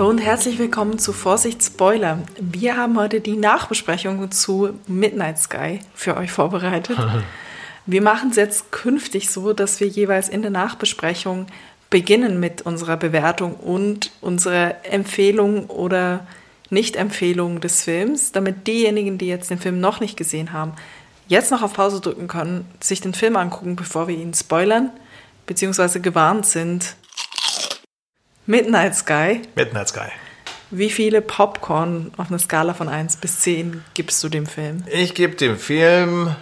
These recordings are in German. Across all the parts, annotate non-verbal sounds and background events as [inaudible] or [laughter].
Hallo und herzlich willkommen zu Vorsicht Spoiler. Wir haben heute die Nachbesprechung zu Midnight Sky für euch vorbereitet. [laughs] Wir machen es jetzt künftig so, dass wir jeweils in der Nachbesprechung beginnen mit unserer Bewertung und unserer Empfehlung oder Nicht-Empfehlung des Films, damit diejenigen, die jetzt den Film noch nicht gesehen haben, jetzt noch auf Pause drücken können, sich den Film angucken, bevor wir ihn spoilern, beziehungsweise gewarnt sind. Midnight Sky. Midnight Sky. Wie viele Popcorn auf einer Skala von 1 bis 10 gibst du dem Film? Ich gebe dem Film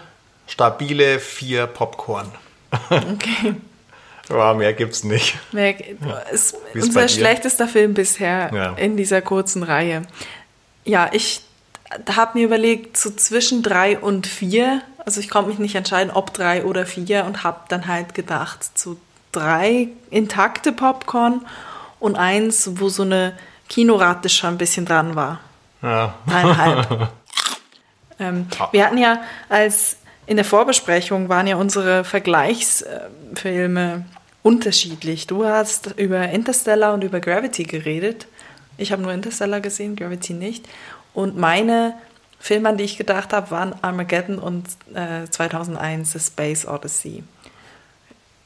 stabile vier Popcorn. [laughs] Okay. Ja, mehr gibt's nicht. Mehr, ist Wie ist unser schlechtester Film bisher Ja. in dieser kurzen Reihe. Ja, ich habe mir überlegt, so zwischen drei und vier. Also ich konnte mich nicht entscheiden, ob drei oder vier und habe dann halt gedacht, so drei intakte Popcorn und eins, wo so eine Kinorate schon ein bisschen dran war. Ja. Dreieinhalb. [laughs] ähm, wir hatten ja als in der Vorbesprechung waren ja unsere Vergleichsfilme unterschiedlich. Du hast über Interstellar und über Gravity geredet. Ich habe nur Interstellar gesehen, Gravity nicht. Und meine Filme, an die ich gedacht habe, waren Armageddon und äh, 2001 The Space Odyssey.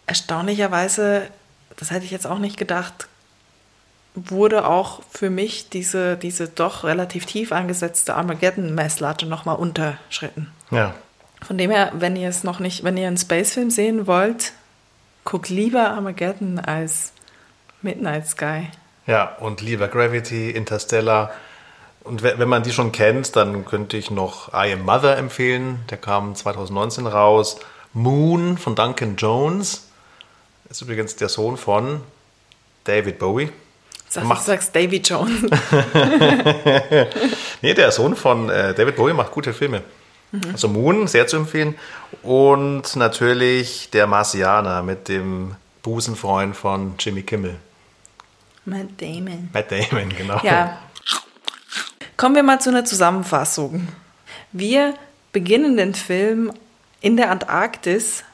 Erstaunlicherweise, das hätte ich jetzt auch nicht gedacht, wurde auch für mich diese, diese doch relativ tief angesetzte Armageddon-Messlatte nochmal unterschritten. ja. Von dem her, wenn ihr es noch nicht, wenn ihr einen Space-Film sehen wollt, guckt lieber Armageddon als Midnight Sky. Ja, und lieber Gravity, Interstellar. Und we- wenn man die schon kennt, dann könnte ich noch I Am Mother empfehlen. Der kam 2019 raus. Moon von Duncan Jones. Ist übrigens der Sohn von David Bowie. Sag, Macht- du sagst Davy Jones. [laughs] Nee, der Sohn von äh, David Bowie macht gute Filme. Also Moon, sehr zu empfehlen. Und natürlich der Marsianer mit dem Busenfreund von Jimmy Kimmel. Matt Damon. Matt Damon, genau. Ja. Kommen wir mal zu einer Zusammenfassung. Wir beginnen den Film in der Antarktis,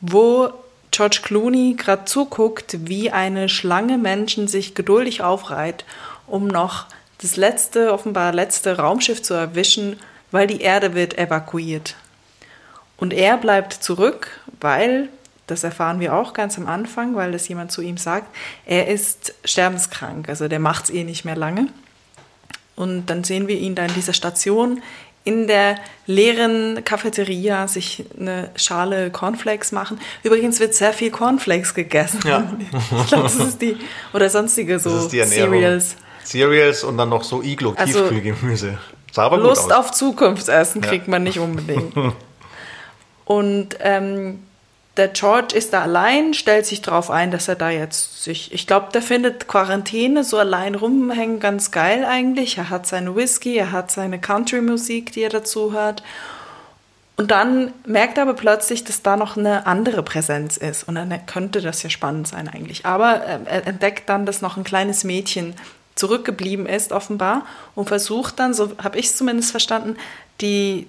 wo George Clooney gerade zuguckt, wie eine Schlange Menschen sich geduldig aufreiht, um noch das letzte, offenbar letzte Raumschiff zu erwischen, weil die Erde wird evakuiert. Und er bleibt zurück, weil, das erfahren wir auch ganz am Anfang, weil das jemand zu ihm sagt, er ist sterbenskrank, also der macht es eh nicht mehr lange. Und dann sehen wir ihn da in dieser Station in der leeren Cafeteria sich eine Schale Cornflakes machen. Übrigens wird sehr viel Cornflakes gegessen. Ja. [laughs] Ich glaube, das ist die, oder sonstige so. Cereals. Cereals und dann noch so Iglo, Also, Lust auf Zukunftsessen Ja. kriegt man nicht unbedingt. [laughs] Und ähm, der George ist da allein, stellt sich darauf ein, dass er da jetzt sich, ich glaube, der findet Quarantäne so allein rumhängen ganz geil eigentlich. Er hat seine Whisky, er hat seine Country-Musik, die er dazu hört. Und dann merkt er aber plötzlich, dass da noch eine andere Präsenz ist. Und dann könnte das ja spannend sein eigentlich. Aber äh, er entdeckt dann, dass noch ein kleines Mädchen zurückgeblieben ist, offenbar, und versucht dann, so habe ich es zumindest verstanden, die,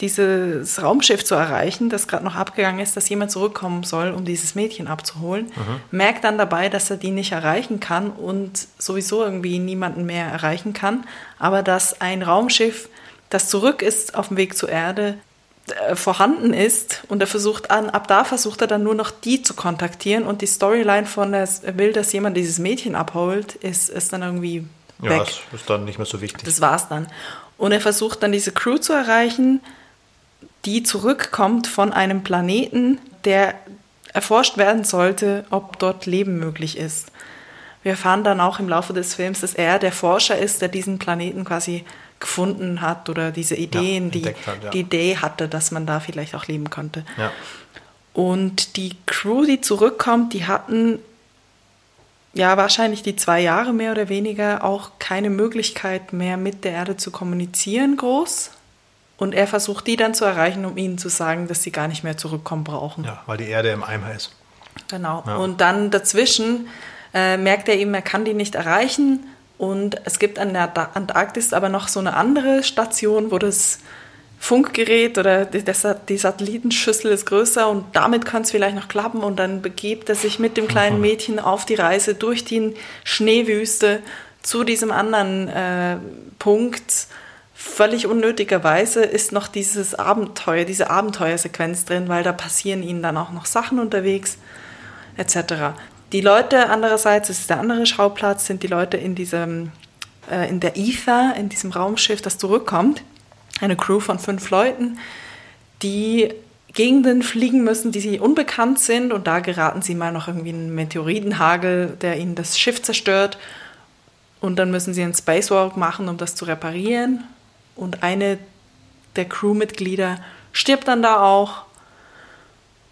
dieses Raumschiff zu erreichen, das gerade noch abgegangen ist, dass jemand zurückkommen soll, um dieses Mädchen abzuholen. Merkt dann dabei, dass er die nicht erreichen kann und sowieso irgendwie niemanden mehr erreichen kann, aber dass ein Raumschiff, das zurück ist auf dem Weg zur Erde, äh, vorhanden ist und er versucht an, ab da versucht er dann nur noch die zu kontaktieren und die Storyline von er will, dass jemand dieses Mädchen abholt, ist, ist dann irgendwie Ja, weg. das ist dann nicht mehr so wichtig. Das war's dann. Und er versucht dann diese Crew zu erreichen, die zurückkommt von einem Planeten, der erforscht werden sollte, ob dort Leben möglich ist. Wir erfahren dann auch im Laufe des Films, dass er der Forscher ist, der diesen Planeten quasi gefunden hat oder diese Ideen, die, entdeckt hat, ja. die Idee hatte, dass man da vielleicht auch leben könnte. ja. Und die Crew, die zurückkommt, die hatten ja wahrscheinlich die zwei Jahre mehr oder weniger auch keine Möglichkeit mehr mit der Erde zu kommunizieren, groß. Und er versucht die dann zu erreichen, um ihnen zu sagen, dass sie gar nicht mehr zurückkommen brauchen. ja, weil die Erde im Eimer ist. Genau. Ja. Und dann dazwischen äh, merkt er eben, er kann die nicht erreichen. Und es gibt an der Antarktis aber noch so eine andere Station, wo das Funkgerät oder die, die Satellitenschüssel ist größer und damit kann es vielleicht noch klappen. Und dann begibt er sich mit dem kleinen Mädchen auf die Reise durch die Schneewüste zu diesem anderen äh, Punkt, völlig unnötigerweise ist noch dieses Abenteuer, diese Abenteuersequenz drin, weil da passieren ihnen dann auch noch Sachen unterwegs, etc. Die Leute andererseits, das ist der andere Schauplatz, sind die Leute in diesem, äh, in der Ether, in diesem Raumschiff, das zurückkommt. Eine Crew von fünf Leuten, die Gegenden fliegen müssen, die sie unbekannt sind und da geraten sie mal noch irgendwie einen Meteoritenhagel, der ihnen das Schiff zerstört und dann müssen sie einen Spacewalk machen, um das zu reparieren und eine der Crewmitglieder stirbt dann da auch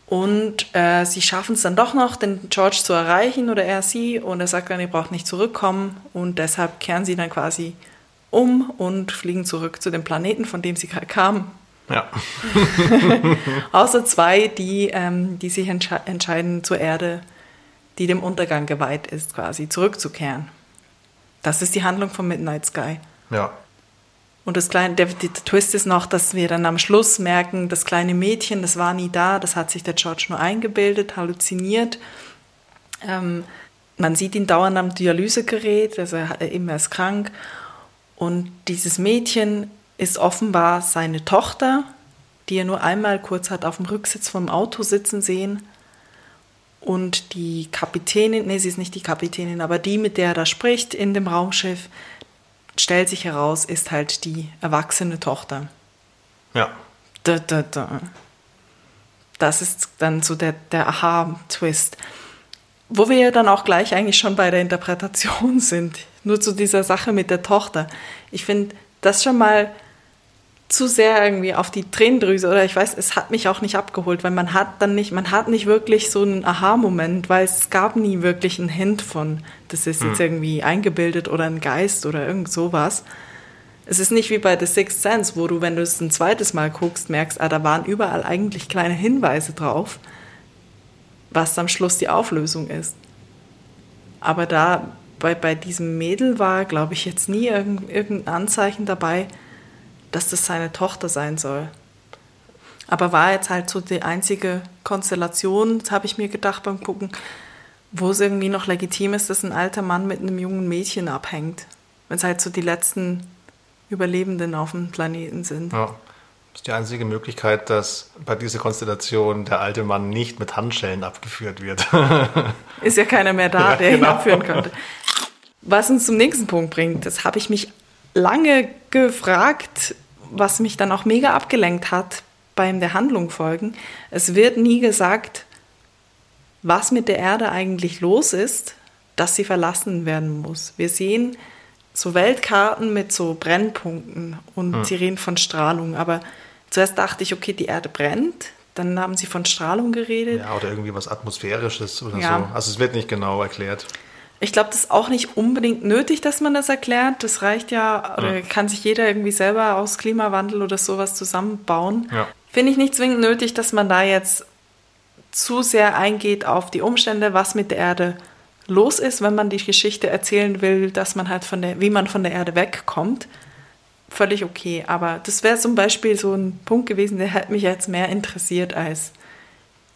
und äh, sie schaffen es dann doch noch, den George zu erreichen oder er sie und er sagt dann, ihr braucht nicht zurückkommen und deshalb kehren sie dann quasi um und fliegen zurück zu dem Planeten, von dem sie kamen ja. [laughs] [laughs] Außer zwei, die, ähm, die sich entsche entscheiden, zur Erde, die dem Untergang geweiht ist, quasi zurückzukehren. Das ist die Handlung von Midnight Sky. Ja. Und das kleine, der, der, Twist ist noch, dass wir dann am Schluss merken, das kleine Mädchen, das war nie da, das hat sich der George nur eingebildet, halluziniert. Ähm, man sieht ihn dauernd am Dialysegerät, also er, eben er ist krank. Und dieses Mädchen ist offenbar seine Tochter, die er nur einmal kurz hat auf dem Rücksitz vom Auto sitzen sehen. Und die Kapitänin, nee, sie ist nicht die Kapitänin, aber die, mit der er da spricht in dem Raumschiff, stellt sich heraus, ist halt die erwachsene Tochter. Ja. Da, da, da. Das ist dann so der, der Aha-Twist. Wo wir ja dann auch gleich eigentlich schon bei der Interpretation [laughs] sind. Nur zu dieser Sache mit der Tochter. Ich finde das schon mal zu sehr irgendwie auf die Tränendrüse oder ich weiß, es hat mich auch nicht abgeholt, weil man hat dann nicht, man hat nicht wirklich so einen Aha-Moment, weil es gab nie wirklich einen Hint von, das ist jetzt hm. irgendwie eingebildet oder ein Geist oder irgend sowas. Es ist nicht wie bei The Sixth Sense, wo du, wenn du es ein zweites Mal guckst, merkst, ah, da waren überall eigentlich kleine Hinweise drauf, was am Schluss die Auflösung ist. Aber da bei, bei diesem Mädel war, glaube ich, jetzt nie irgendein Anzeichen dabei, dass das seine Tochter sein soll. Aber war jetzt halt so die einzige Konstellation, habe ich mir gedacht beim Gucken, wo es irgendwie noch legitim ist, dass ein alter Mann mit einem jungen Mädchen abhängt. Wenn es halt so die letzten Überlebenden auf dem Planeten sind. Ja. Das ist die einzige Möglichkeit, dass bei dieser Konstellation der alte Mann nicht mit Handschellen abgeführt wird. ist ja keiner mehr da, [laughs] der genau. ihn abführen könnte. Was uns zum nächsten Punkt bringt, das habe ich mich lange gefragt, was mich dann auch mega abgelenkt hat beim der Handlung folgen. Es wird nie gesagt, was mit der Erde eigentlich los ist, dass sie verlassen werden muss. Wir sehen so Weltkarten mit so Brennpunkten und hm. sie reden von Strahlung. Aber zuerst dachte ich, okay, die Erde brennt. Dann haben sie von Strahlung geredet. Ja, oder irgendwie was Atmosphärisches oder ja. so. Also es wird nicht genau erklärt. Ich glaube, das ist auch nicht unbedingt nötig, dass man das erklärt. Das reicht ja, oder ja. kann sich jeder irgendwie selber aus Klimawandel oder sowas zusammenbauen. Ja. Finde ich nicht zwingend nötig, dass man da jetzt zu sehr eingeht auf die Umstände, was mit der Erde los ist, wenn man die Geschichte erzählen will, dass man halt von der, wie man von der Erde wegkommt. Völlig okay. Aber das wäre zum Beispiel so ein Punkt gewesen, der hätte mich jetzt mehr interessiert als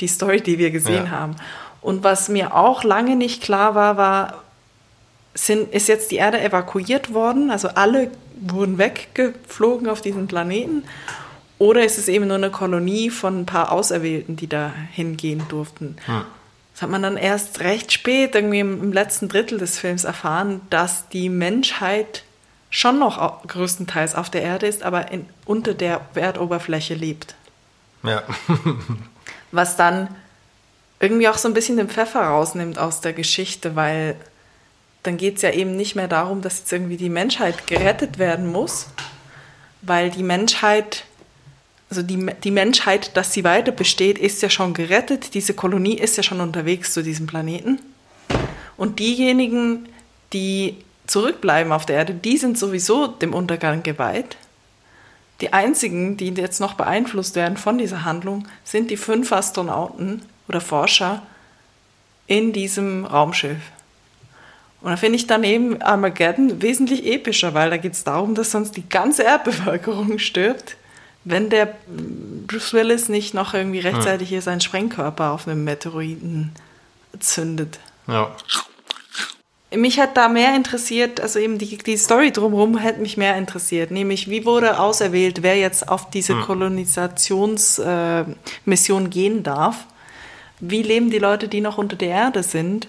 die Story, die wir gesehen ja. haben. Und was mir auch lange nicht klar war, war, sind, ist jetzt die Erde evakuiert worden? Also alle wurden weggeflogen auf diesen Planeten? Oder ist es eben nur eine Kolonie von ein paar Auserwählten, die da hingehen durften? Hm. Das hat man dann erst recht spät, irgendwie im, letzten Drittel des Films erfahren, dass die Menschheit schon noch größtenteils auf der Erde ist, aber in, unter der Erdoberfläche lebt. Ja. Was dann irgendwie auch so ein bisschen den Pfeffer rausnimmt aus der Geschichte, weil dann geht es ja eben nicht mehr darum, dass jetzt irgendwie die Menschheit gerettet werden muss, weil die Menschheit, also die, die Menschheit, dass sie weiter besteht, ist ja schon gerettet. Diese Kolonie ist ja schon unterwegs zu diesem Planeten. Und diejenigen, die zurückbleiben auf der Erde, die sind sowieso dem Untergang geweiht. Die einzigen, die jetzt noch beeinflusst werden von dieser Handlung, sind die fünf Astronauten, oder Forscher in diesem Raumschiff. Und da finde ich dann eben Armageddon wesentlich epischer, weil da geht es darum, dass sonst die ganze Erdbevölkerung [laughs] stirbt, wenn der Bruce Willis nicht noch irgendwie rechtzeitig hier seinen Sprengkörper auf einem Meteoriten zündet. Ja. mich hat da mehr interessiert, also eben die, die Story drumherum hätte mich mehr interessiert, nämlich wie wurde auserwählt, wer jetzt auf diese hm. Kolonisationsmission äh, gehen darf. Wie leben die Leute, die noch unter der Erde sind?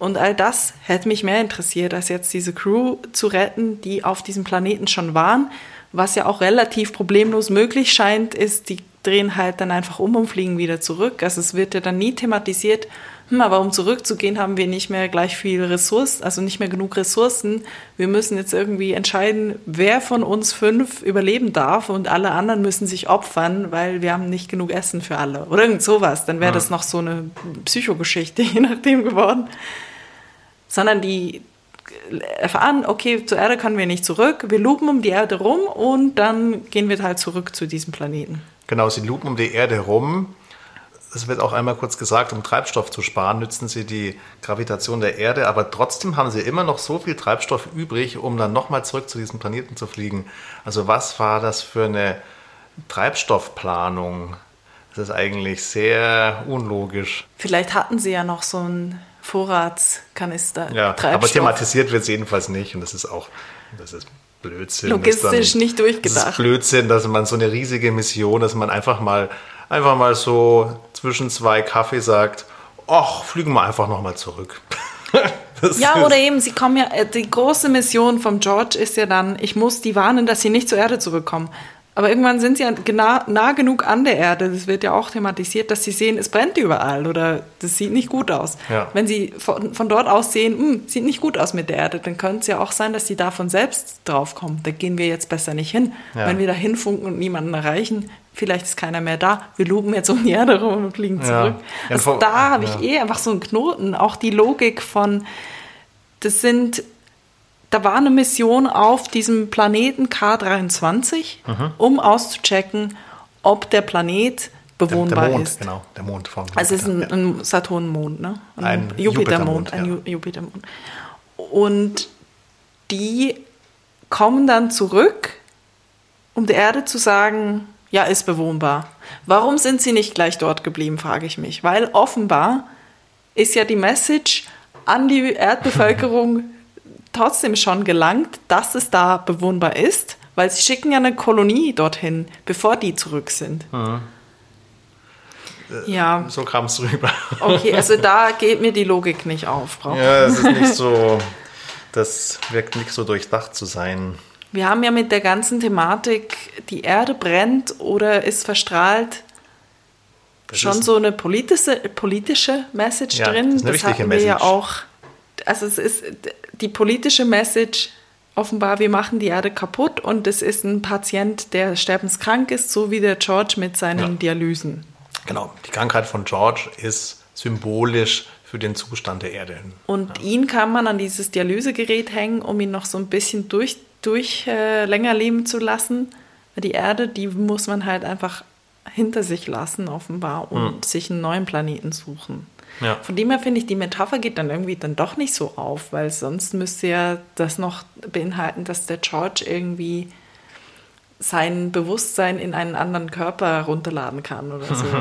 Und all das hätte mich mehr interessiert, als jetzt diese Crew zu retten, die auf diesem Planeten schon waren. Was ja auch relativ problemlos möglich scheint, ist, die drehen halt dann einfach um und fliegen wieder zurück. Also es wird ja dann nie thematisiert, hm, aber um zurückzugehen, haben wir nicht mehr gleich viel Ressourcen, also nicht mehr genug Ressourcen. Wir müssen jetzt irgendwie entscheiden, wer von uns fünf überleben darf und alle anderen müssen sich opfern, weil wir haben nicht genug Essen für alle. Oder irgend sowas. Dann wäre ja. das noch so eine Psychogeschichte, [laughs] je nachdem geworden. Sondern die erfahren, okay, zur Erde können wir nicht zurück, wir lupen um die Erde rum und dann gehen wir halt zurück zu diesem Planeten. Genau, sie lupen um die Erde rum es wird auch einmal kurz gesagt, um Treibstoff zu sparen, nützen sie die Gravitation der Erde, aber trotzdem haben sie immer noch so viel Treibstoff übrig, um dann nochmal zurück zu diesem Planeten zu fliegen. Also was war das für eine Treibstoffplanung? Das ist eigentlich sehr unlogisch. Vielleicht hatten sie ja noch so einen Vorratskanister. Ja, Treibstoff. aber thematisiert wird es jedenfalls nicht und das ist auch, das ist Blödsinn. Logistisch nicht durchgedacht. Das ist Blödsinn, dass man so eine riesige Mission, dass man einfach mal einfach mal so zwischen zwei Kaffee sagt, ach, fliegen wir einfach nochmal zurück. [laughs] ja, oder eben, sie kommen ja, äh, die große Mission vom George ist ja dann, ich muss die warnen, dass sie nicht zur Erde zurückkommen. Aber irgendwann sind sie ja nah, nah, genug an der Erde, das wird ja auch thematisiert, dass sie sehen, es brennt überall oder das sieht nicht gut aus. Ja. Wenn sie von, von, dort aus sehen, hm, sieht nicht gut aus mit der Erde, dann könnte es ja auch sein, dass sie davon selbst draufkommen. Da gehen wir jetzt besser nicht hin. Ja. Wenn wir da hinfunken und niemanden erreichen, vielleicht ist keiner mehr da, wir lupen jetzt um die Erde rum und fliegen zurück. Ja. Also da habe ich eh einfach so einen Knoten, auch die Logik von, das sind da war eine Mission auf diesem Planeten K23, mhm. um auszuchecken, ob der Planet bewohnbar der, der Mond, ist. Genau, der Mond vom Jupiter. Also es ist ein, ein Saturnmond, ne? Ein, ein Jupitermond, Jupiter ein Jupitermond. Und die kommen dann zurück, um der Erde zu sagen, ja, ist bewohnbar. Warum sind sie nicht gleich dort geblieben, frage ich mich. Weil offenbar ist ja die Message an die [laughs] Erdbevölkerung trotzdem schon gelangt, dass es da bewohnbar ist, weil sie schicken ja eine Kolonie dorthin, bevor die zurück sind. Mhm. Ja. So kam es rüber. Okay, also [laughs] da geht mir die Logik nicht auf. Brauch. Ja, es ist nicht [laughs] so, das wirkt nicht so durchdacht zu sein. Wir haben ja mit der ganzen Thematik, die Erde brennt oder ist verstrahlt, das schon ist so eine politische, politische Message ja, drin. Das, das hatten wir Message. ja auch. Also es ist die politische Message offenbar, wir machen die Erde kaputt und es ist ein Patient, der sterbenskrank ist, so wie der George mit seinen ja. Dialysen. Genau, die Krankheit von George ist symbolisch für den Zustand der Erde. Und ja. ihn kann man an dieses Dialysegerät hängen, um ihn noch so ein bisschen durch, durch äh, länger leben zu lassen. Die Erde, die muss man halt einfach hinter sich lassen, offenbar, und mhm. sich einen neuen Planeten suchen. Ja. Von dem her finde ich, die Metapher geht dann irgendwie dann doch nicht so auf, weil sonst müsste ja das noch beinhalten, dass der George irgendwie sein Bewusstsein in einen anderen Körper runterladen kann oder so. [laughs]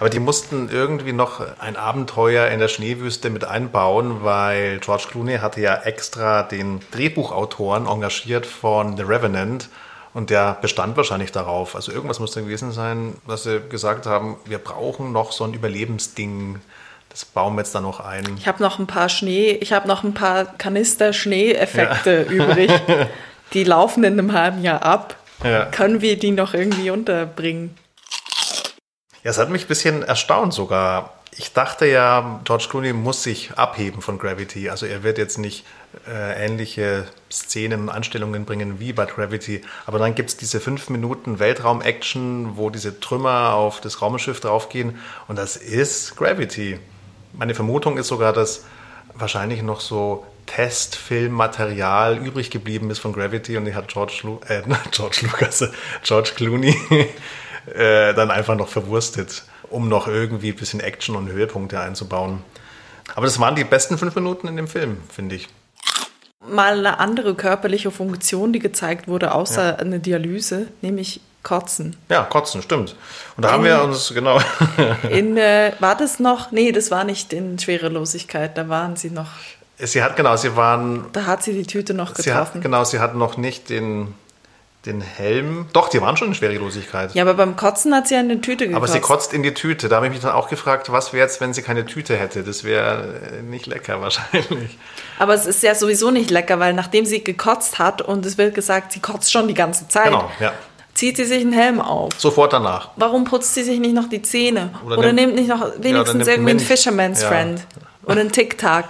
Aber die mussten irgendwie noch ein Abenteuer in der Schneewüste mit einbauen, weil George Clooney hatte ja extra den Drehbuchautoren engagiert von The Revenant und der bestand wahrscheinlich darauf. Also irgendwas muss da gewesen sein, dass sie gesagt haben, wir brauchen noch so ein Überlebensding. Das bauen wir jetzt da noch ein. Ich habe noch ein paar Schnee, ich habe noch ein paar Kanister Schneeeffekte ja. [laughs] übrig. Die laufen in einem halben Jahr ab. Ja. Können wir die noch irgendwie unterbringen? Ja, es hat mich ein bisschen erstaunt sogar. Ich dachte ja, George Clooney muss sich abheben von Gravity. Also er wird jetzt nicht äh, ähnliche Szenen und Anstellungen bringen wie bei Gravity. Aber dann gibt es diese fünf Minuten Weltraum-Action, wo diese Trümmer auf das Raumschiff draufgehen. Und das ist Gravity. Meine Vermutung ist sogar, dass wahrscheinlich noch so Testfilmmaterial übrig geblieben ist von Gravity und die hat George, Lu äh, [laughs] George Lucas, George Clooney [laughs] äh, dann einfach noch verwurstet, um noch irgendwie ein bisschen Action und Höhepunkte einzubauen. Aber das waren die besten fünf Minuten in dem Film, finde ich mal eine andere körperliche Funktion, die gezeigt wurde, außer ja. eine Dialyse, nämlich Kotzen. Ja, Kotzen, stimmt. Und da haben wir uns, genau. [laughs] In, äh, war das noch? Nee, das war nicht in Schwerelosigkeit, da waren sie noch. Sie hat, genau, sie waren. Da hat sie die Tüte noch Sie hat, getroffen. genau, sie hat noch nicht den, den Helm. Doch, die waren schon in Schwerelosigkeit. Ja, aber beim Kotzen hat sie eine Tüte gekotzt. Aber sie kotzt in die Tüte. Da habe ich mich dann auch gefragt, was wäre jetzt, wenn sie keine Tüte hätte? Das wäre äh, nicht lecker [laughs] wahrscheinlich. Aber es ist ja sowieso nicht lecker, weil nachdem sie gekotzt hat und es wird gesagt, sie kotzt schon die ganze Zeit, Genau, ja. zieht sie sich einen Helm auf. Sofort danach. Warum putzt sie sich nicht noch die Zähne? Oder Oder, nimmt- nimmt nicht noch wenigstens nimmt irgendwie einen. Fisherman's Ja. Friend? Oder einen Tic-Tac?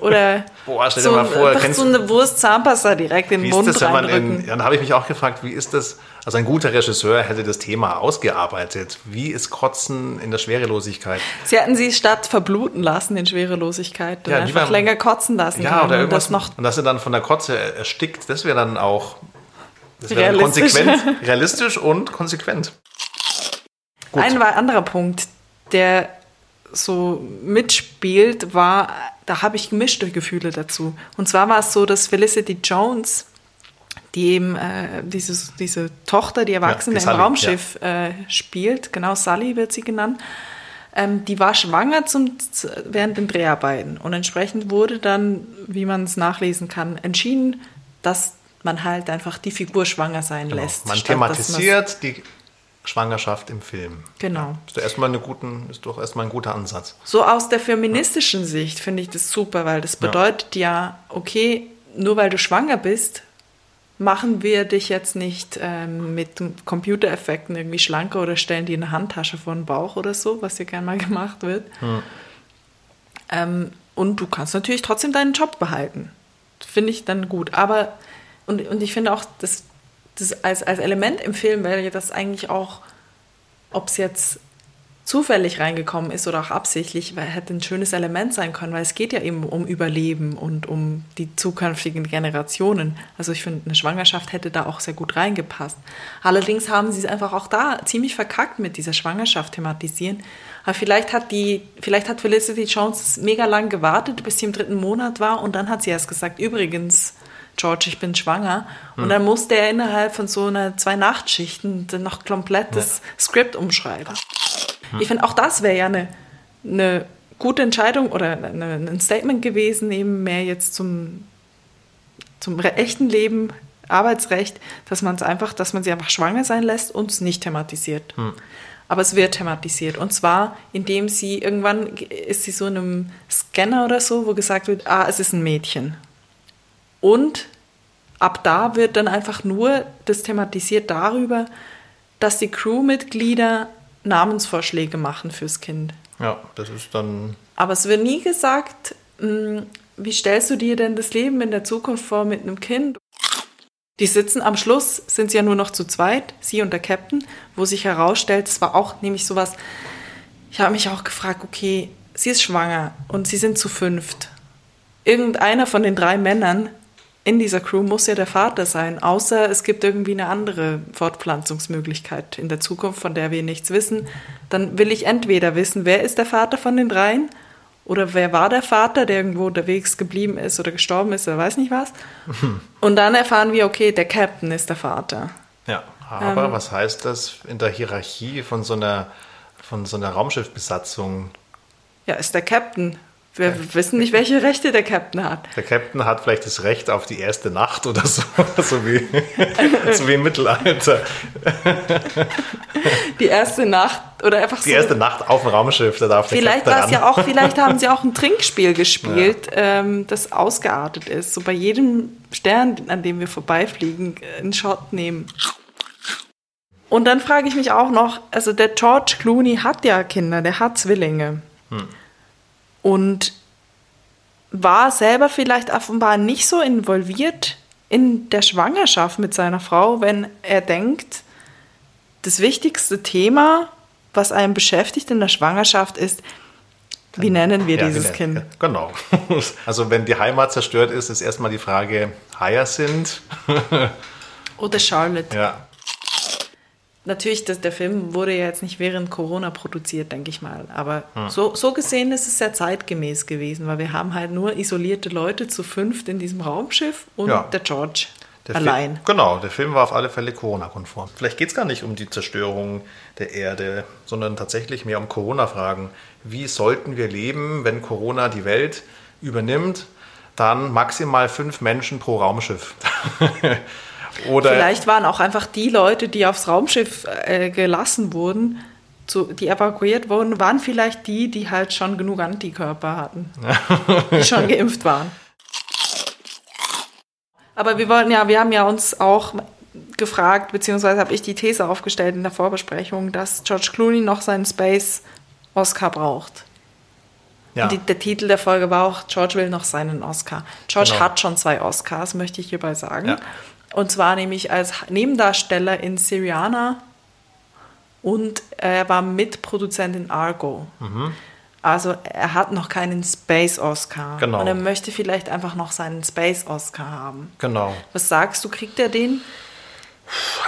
Oder [laughs] Boah, stell dir so, mal vor, einfach kennst so du- eine Wurst Zahnpasta direkt in den Mund das, in, dann habe ich mich auch gefragt, wie ist das, also ein guter Regisseur hätte das Thema ausgearbeitet. Wie ist Kotzen in der Schwerelosigkeit? Sie hätten sie statt verbluten lassen in Schwerelosigkeit und Ja, einfach lieber- länger kotzen lassen Ja, oder und irgendwas. das noch und dass er dann von der Kotze erstickt, das wäre dann auch das wäre Realistisch. konsequent, [laughs] realistisch und konsequent. Gut. Ein anderer Punkt, der so mitspielt, war, da habe ich gemischte Gefühle dazu. Und zwar war es so, dass Felicity Jones, die eben äh, dieses, diese Tochter, die Erwachsene die im Sully, Raumschiff äh, spielt, genau Sully wird sie genannt, ähm, die war schwanger zum, während den Dreharbeiten. Und entsprechend wurde dann, wie man es nachlesen kann, entschieden, dass man halt einfach die Figur schwanger sein Genau. lässt. Man statt thematisiert die Schwangerschaft im Film. Genau. Ist doch erstmal, eine guten, ist doch erstmal ein guter Ansatz. So aus der feministischen Sicht finde ich das super, weil das bedeutet ja, okay, nur weil du schwanger bist, machen wir dich jetzt nicht ähm, mit Computereffekten irgendwie schlanker oder stellen dir eine Handtasche vor den Bauch oder so, was ja gerne mal [laughs] gemacht wird. Ähm, und du kannst natürlich trotzdem deinen Job behalten. Finde ich dann gut. Aber, und, und ich finde auch, das, das als, als Element im Film ja das eigentlich auch, ob es jetzt zufällig reingekommen ist oder auch absichtlich, weil hätte ein schönes Element sein können, weil es geht ja eben um Überleben und um die zukünftigen Generationen. Also ich finde, eine Schwangerschaft hätte da auch sehr gut reingepasst. Allerdings haben sie es einfach auch da ziemlich verkackt mit dieser Schwangerschaft thematisieren. Aber vielleicht hat die, vielleicht hat Felicity Jones mega lang gewartet, bis sie im dritten Monat war und dann hat sie erst gesagt, übrigens, George, ich bin schwanger. Und dann musste er innerhalb von so einer zwei Nachtschichten dann noch komplett das Skript umschreiben. Ich finde, auch das wäre ja eine, eine gute Entscheidung oder eine, ein Statement gewesen, eben mehr jetzt zum, zum echten Leben, Arbeitsrecht, dass man es einfach, dass man sie einfach schwanger sein lässt und es nicht thematisiert. Aber es wird thematisiert. Und zwar, indem sie irgendwann ist sie so in einem Scanner oder so, wo gesagt wird, ah, es ist ein Mädchen. Und ab da wird dann einfach nur das thematisiert darüber, dass die Crewmitglieder Namensvorschläge machen fürs Kind. Ja, das ist dann. Aber es wird nie gesagt, mh, wie stellst du dir denn das Leben in der Zukunft vor mit einem Kind? Die sitzen am Schluss, sind sie ja nur noch zu zweit, sie und der Captain, wo sich herausstellt, es war auch nämlich sowas, ich habe mich auch gefragt, okay, sie ist schwanger und sie sind zu fünft. Irgendeiner von den drei Männern in dieser Crew muss ja der Vater sein, außer es gibt irgendwie eine andere Fortpflanzungsmöglichkeit in der Zukunft, von der wir nichts wissen. Dann will ich entweder wissen, wer ist der Vater von den dreien oder wer war der Vater, der irgendwo unterwegs geblieben ist oder gestorben ist oder weiß nicht was. [laughs] Und dann erfahren wir, okay, der Captain ist der Vater. Ja, aber Ähm. was heißt das in der Hierarchie von so einer, von so einer Raumschiffbesatzung? Ja, ist der Captain. Wir wissen nicht, welche Rechte der Captain hat. Der Captain hat vielleicht das Recht auf die erste Nacht oder so, [laughs] so wie, [laughs] so wie im Mittelalter. [laughs] Die erste Nacht oder einfach Die so. erste Nacht auf dem Raumschiff, da darf der Vielleicht Captain war es ja auch, vielleicht haben sie auch ein Trinkspiel gespielt, ähm, das ausgeartet ist. So bei jedem Stern, an dem wir vorbeifliegen, einen Shot nehmen. Und dann frage ich mich auch noch, also der George Clooney hat ja Kinder, der hat Zwillinge. Und war selber vielleicht offenbar nicht so involviert in der Schwangerschaft mit seiner Frau, wenn er denkt, das wichtigste Thema, was einen beschäftigt in der Schwangerschaft, ist, wie nennen wir Ja, dieses genau. Kind? Genau. [laughs] Also wenn die Heimat zerstört ist, ist erstmal die Frage Hyacinth. [laughs] Oder Charlotte. Ja, Natürlich, das, der Film wurde ja jetzt nicht während Corona produziert, denke ich mal. Aber so, so gesehen ist es sehr zeitgemäß gewesen, weil wir haben halt nur isolierte Leute zu fünft in diesem Raumschiff und Ja. der George. Der allein. Film, genau, der Film war auf alle Fälle Corona-konform. Vielleicht geht es gar nicht um die Zerstörung der Erde, sondern tatsächlich mehr um Corona-Fragen. Wie sollten wir leben, wenn Corona die Welt übernimmt? Dann maximal fünf Menschen pro Raumschiff. [laughs] Oder Vielleicht waren auch einfach die Leute, die aufs Raumschiff äh, gelassen wurden, zu, die evakuiert wurden, waren vielleicht die, die halt schon genug Antikörper hatten, [laughs] die schon geimpft waren. Aber wir wollten ja, wir haben ja uns auch gefragt, beziehungsweise habe ich die These aufgestellt in der Vorbesprechung, dass George Clooney noch seinen Space Oscar braucht. Ja. Und die, der Titel der Folge war auch, George will noch seinen Oscar. George genau. hat schon zwei Oscars, möchte ich hierbei sagen. Ja. Und zwar nämlich als Nebendarsteller in Syriana und er war Mitproduzent in Argo. Mhm. Also er hat noch keinen Space Oscar. Genau. Und er möchte vielleicht einfach noch seinen Space Oscar haben. Genau. Was sagst du, kriegt er den?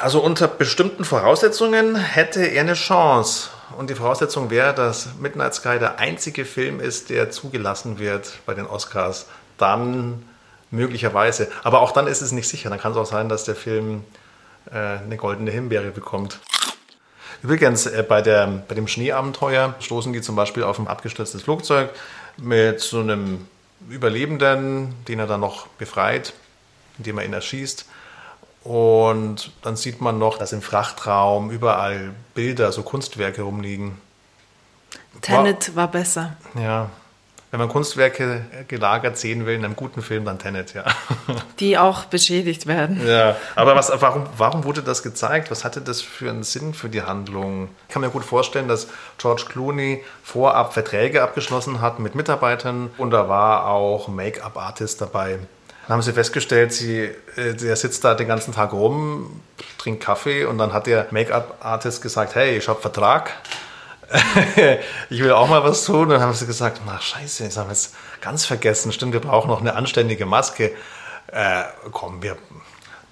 Also unter bestimmten Voraussetzungen hätte er eine Chance. Und die Voraussetzung wäre, dass Midnight Sky der einzige Film ist, der zugelassen wird bei den Oscars. Dann möglicherweise. Aber auch dann ist es nicht sicher. Dann kann es auch sein, dass der Film äh, eine goldene Himbeere bekommt. Übrigens, äh, bei, der, bei dem Schneeabenteuer stoßen die zum Beispiel auf ein abgestürztes Flugzeug mit so einem Überlebenden, den er dann noch befreit, indem er ihn erschießt. Und dann sieht man noch, dass im Frachtraum überall Bilder, so Kunstwerke rumliegen. Tenet war, war besser. Ja, wenn man Kunstwerke gelagert sehen will in einem guten Film, dann Tenet, ja. [laughs] Die auch beschädigt werden. Ja, aber was, warum, warum wurde das gezeigt? Was hatte das für einen Sinn für die Handlung? Ich kann mir gut vorstellen, dass George Clooney vorab Verträge abgeschlossen hat mit Mitarbeitern und da war auch Make-up-Artist dabei. Dann haben sie festgestellt, sie, äh, der sitzt da den ganzen Tag rum, trinkt Kaffee und dann hat der Make-up-Artist gesagt, hey, ich habe Vertrag [laughs] ich will auch mal was tun. Und dann haben sie gesagt, na scheiße, jetzt haben wir es ganz vergessen. Stimmt, wir brauchen noch eine anständige Maske. Äh, komm, wir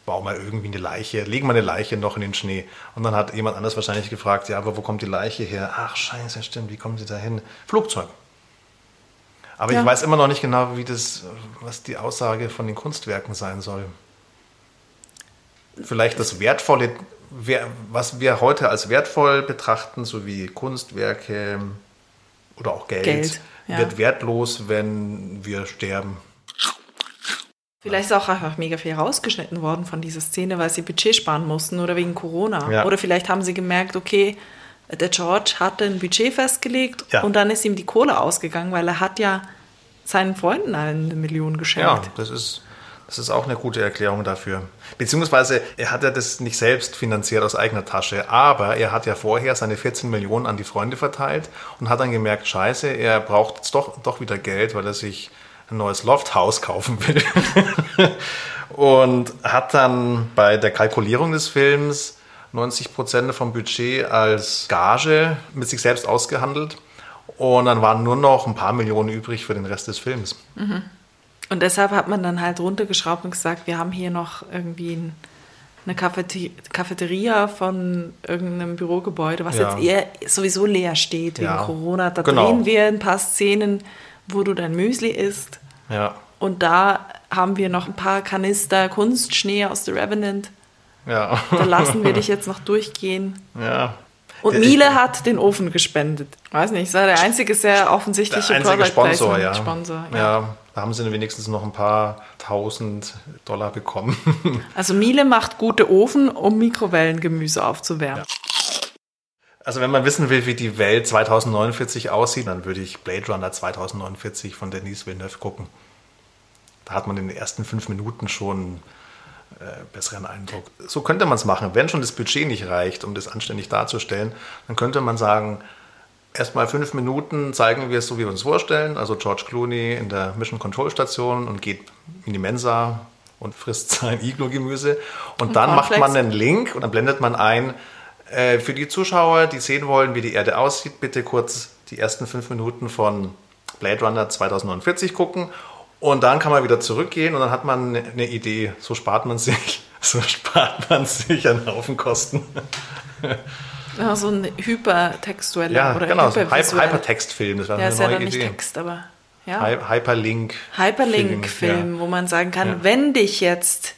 bauen mal irgendwie eine Leiche, legen mal eine Leiche noch in den Schnee. Und dann hat jemand anders wahrscheinlich gefragt, ja, aber wo kommt die Leiche her? Ach scheiße, stimmt, wie kommen sie da hin? Flugzeug. Aber ja. ich weiß immer noch nicht genau, wie das, was die Aussage von den Kunstwerken sein soll. Vielleicht das wertvolle was wir heute als wertvoll betrachten, sowie Kunstwerke oder auch Geld, Geld ja. wird wertlos, wenn wir sterben. Vielleicht ist auch einfach mega viel rausgeschnitten worden von dieser Szene, weil sie Budget sparen mussten oder wegen Corona. Ja. Oder vielleicht haben sie gemerkt, okay, der George hatte ein Budget festgelegt ja. und dann ist ihm die Kohle ausgegangen, weil er hat ja seinen Freunden eine Million geschenkt. Ja, das ist das ist auch eine gute Erklärung dafür. Beziehungsweise er hat ja das nicht selbst finanziert aus eigener Tasche, aber er hat ja vorher seine 14 Millionen an die Freunde verteilt und hat dann gemerkt, scheiße, er braucht jetzt doch, doch wieder Geld, weil er sich ein neues Lofthaus kaufen will. [laughs] und hat dann bei der Kalkulierung des Films 90 Prozent vom Budget als Gage mit sich selbst ausgehandelt. Und dann waren nur noch ein paar Millionen übrig für den Rest des Films. Mhm. Und deshalb hat man dann halt runtergeschraubt und gesagt, wir haben hier noch irgendwie ein, eine Cafeteria von irgendeinem Bürogebäude, was ja. jetzt eher sowieso leer steht wegen ja. Corona. Da genau. drehen wir ein paar Szenen, wo du dein Müsli isst. Ja. Und da haben wir noch ein paar Kanister Kunstschnee aus The Revenant. Ja. Da lassen wir dich jetzt noch durchgehen. [laughs] Ja. Und Miele hat den Ofen gespendet. Weiß nicht, es war der einzige sehr offensichtliche der einzige Product Sponsor, ja. Sponsor, ja. ja. Da haben sie wenigstens noch ein paar tausend Dollar bekommen. [laughs] Also Miele macht gute Ofen, um Mikrowellengemüse aufzuwärmen. Ja. Also wenn man wissen will, wie die Welt 2049 aussieht, dann würde ich Blade Runner 2049 von Denise Villeneuve gucken. Da hat man in den ersten fünf Minuten schon äh, besseren Eindruck. So könnte man es machen. Wenn schon das Budget nicht reicht, um das anständig darzustellen, dann könnte man sagen, Erstmal fünf Minuten zeigen wir es so, wie wir uns vorstellen. Also George Clooney in der Mission Control Station und geht in die Mensa und frisst [laughs] sein Iglo-Gemüse. Und, und dann macht man einen Link und dann blendet man ein, äh, für die Zuschauer, die sehen wollen, wie die Erde aussieht, bitte kurz die ersten fünf Minuten von Blade Runner 2049 gucken. Und dann kann man wieder zurückgehen und dann hat man eine Idee. So spart man sich, [laughs] so spart man sich einen Haufen Kosten. [laughs] Ja, so ein hypertextueller ja, oder genau, hypervisuell. Hypertextfilm. Das war ja, eine ist neue ja dann nicht Idee. Text, aber ja. Hyperlink. Hyperlink-Film, ja. wo man sagen kann, ja. wenn dich jetzt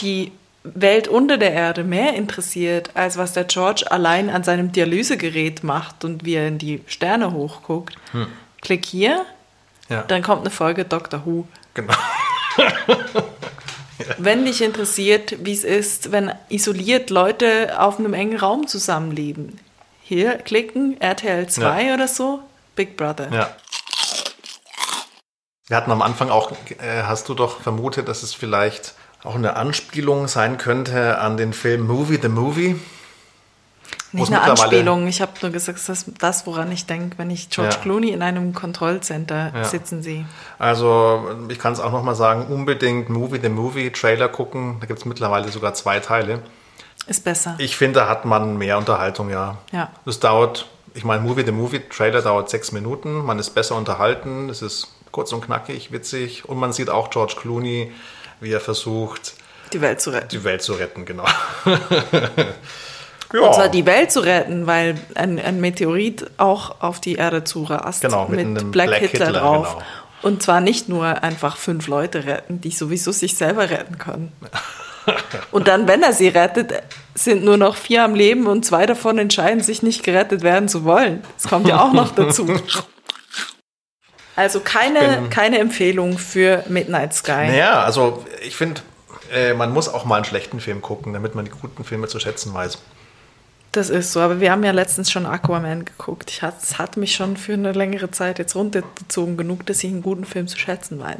die Welt unter der Erde mehr interessiert, als was der George allein an seinem Dialysegerät macht und wie er in die Sterne hochguckt, klick hier, Hm. Dann kommt eine Folge Doctor Who. Genau. [laughs] Wenn dich interessiert, wie es ist, wenn isoliert Leute auf einem engen Raum zusammenleben, hier klicken, RTL 2 oder so, Big Brother. Ja. Wir hatten am Anfang auch, äh, hast du doch vermutet, dass es vielleicht auch eine Anspielung sein könnte an den Film Movie the Movie. Nicht eine Anspielung, ich habe nur gesagt, das ist das, woran ich denke, wenn ich George Ja. Clooney in einem Kontrollcenter Ja. sitzen sehe. Also, ich kann es auch nochmal sagen, unbedingt Movie the Movie Trailer gucken. Da gibt es mittlerweile sogar zwei Teile. Ist besser. Ich finde, da hat man mehr Unterhaltung, ja. Ja. Es dauert, ich meine, Movie the Movie Trailer dauert sechs Minuten. Man ist besser unterhalten. Es ist kurz und knackig, witzig. Und man sieht auch George Clooney, wie er versucht, die Welt zu retten. die Welt zu retten, genau. [laughs] Und zwar die Welt zu retten, weil ein, ein Meteorit auch auf die Erde zurast. Genau, mit mit Black, Black Hitler, Hitler, drauf. genau. Und zwar nicht nur einfach fünf Leute retten, die sowieso sich selber retten können. [laughs] Und dann, wenn er sie rettet, sind nur noch vier am Leben und zwei davon entscheiden sich nicht gerettet werden zu wollen. Das kommt ja auch noch [laughs] dazu. Also keine, keine Empfehlung für Midnight Sky. Naja, also ich finde, äh, man muss auch mal einen schlechten Film gucken, damit man die guten Filme zu schätzen weiß. Das ist so, aber wir haben ja letztens schon Aquaman geguckt. Ich hat, es hat mich schon für eine längere Zeit jetzt runtergezogen genug, dass ich einen guten Film zu schätzen weiß.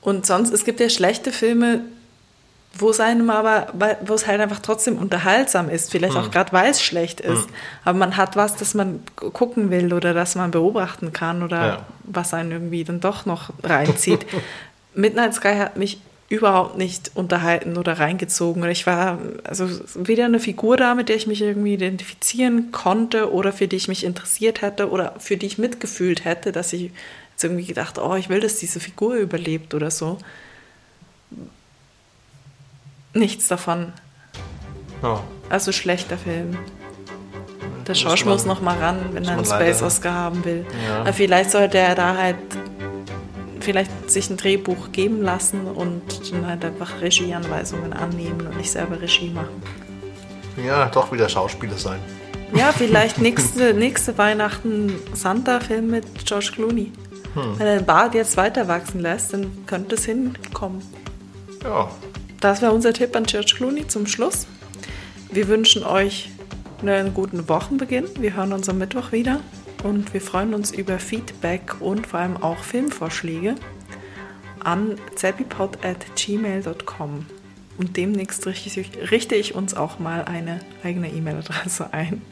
Und sonst, es gibt ja schlechte Filme, wo es einem aber, wo es halt einfach trotzdem unterhaltsam ist, vielleicht Hm. auch gerade weil es schlecht ist. Aber man hat was, das man gu- gucken will oder das man beobachten kann oder Ja. was einen irgendwie dann doch noch reinzieht. [laughs] Midnight Sky hat mich überhaupt nicht unterhalten oder reingezogen. Und ich war also weder eine Figur da, mit der ich mich irgendwie identifizieren konnte oder für die ich mich interessiert hätte oder für die ich mitgefühlt hätte, dass ich jetzt irgendwie gedacht, oh, ich will, dass diese Figur überlebt oder so. Nichts davon. Ja. Also schlechter Film. Der Schorsch muss noch mal ran, wenn er einen man leider- Space Oscar haben will. Ja. Vielleicht sollte er da halt vielleicht sich ein Drehbuch geben lassen und dann halt einfach Regieanweisungen annehmen und nicht selber Regie machen. ja, doch wieder Schauspieler sein. Ja, [laughs] vielleicht nächste, nächste Weihnachten Santa-Film mit George Clooney. Hm. Wenn er den Bart jetzt weiter wachsen lässt, dann könnte es hinkommen. Ja, Das wäre unser Tipp an George Clooney zum Schluss. Wir wünschen euch einen guten Wochenbeginn. Wir hören uns am Mittwoch wieder und wir freuen uns über Feedback und vor allem auch Filmvorschläge an zappipod.gmail.com. Und demnächst richte ich, richte ich uns auch mal eine eigene E-Mail-Adresse ein.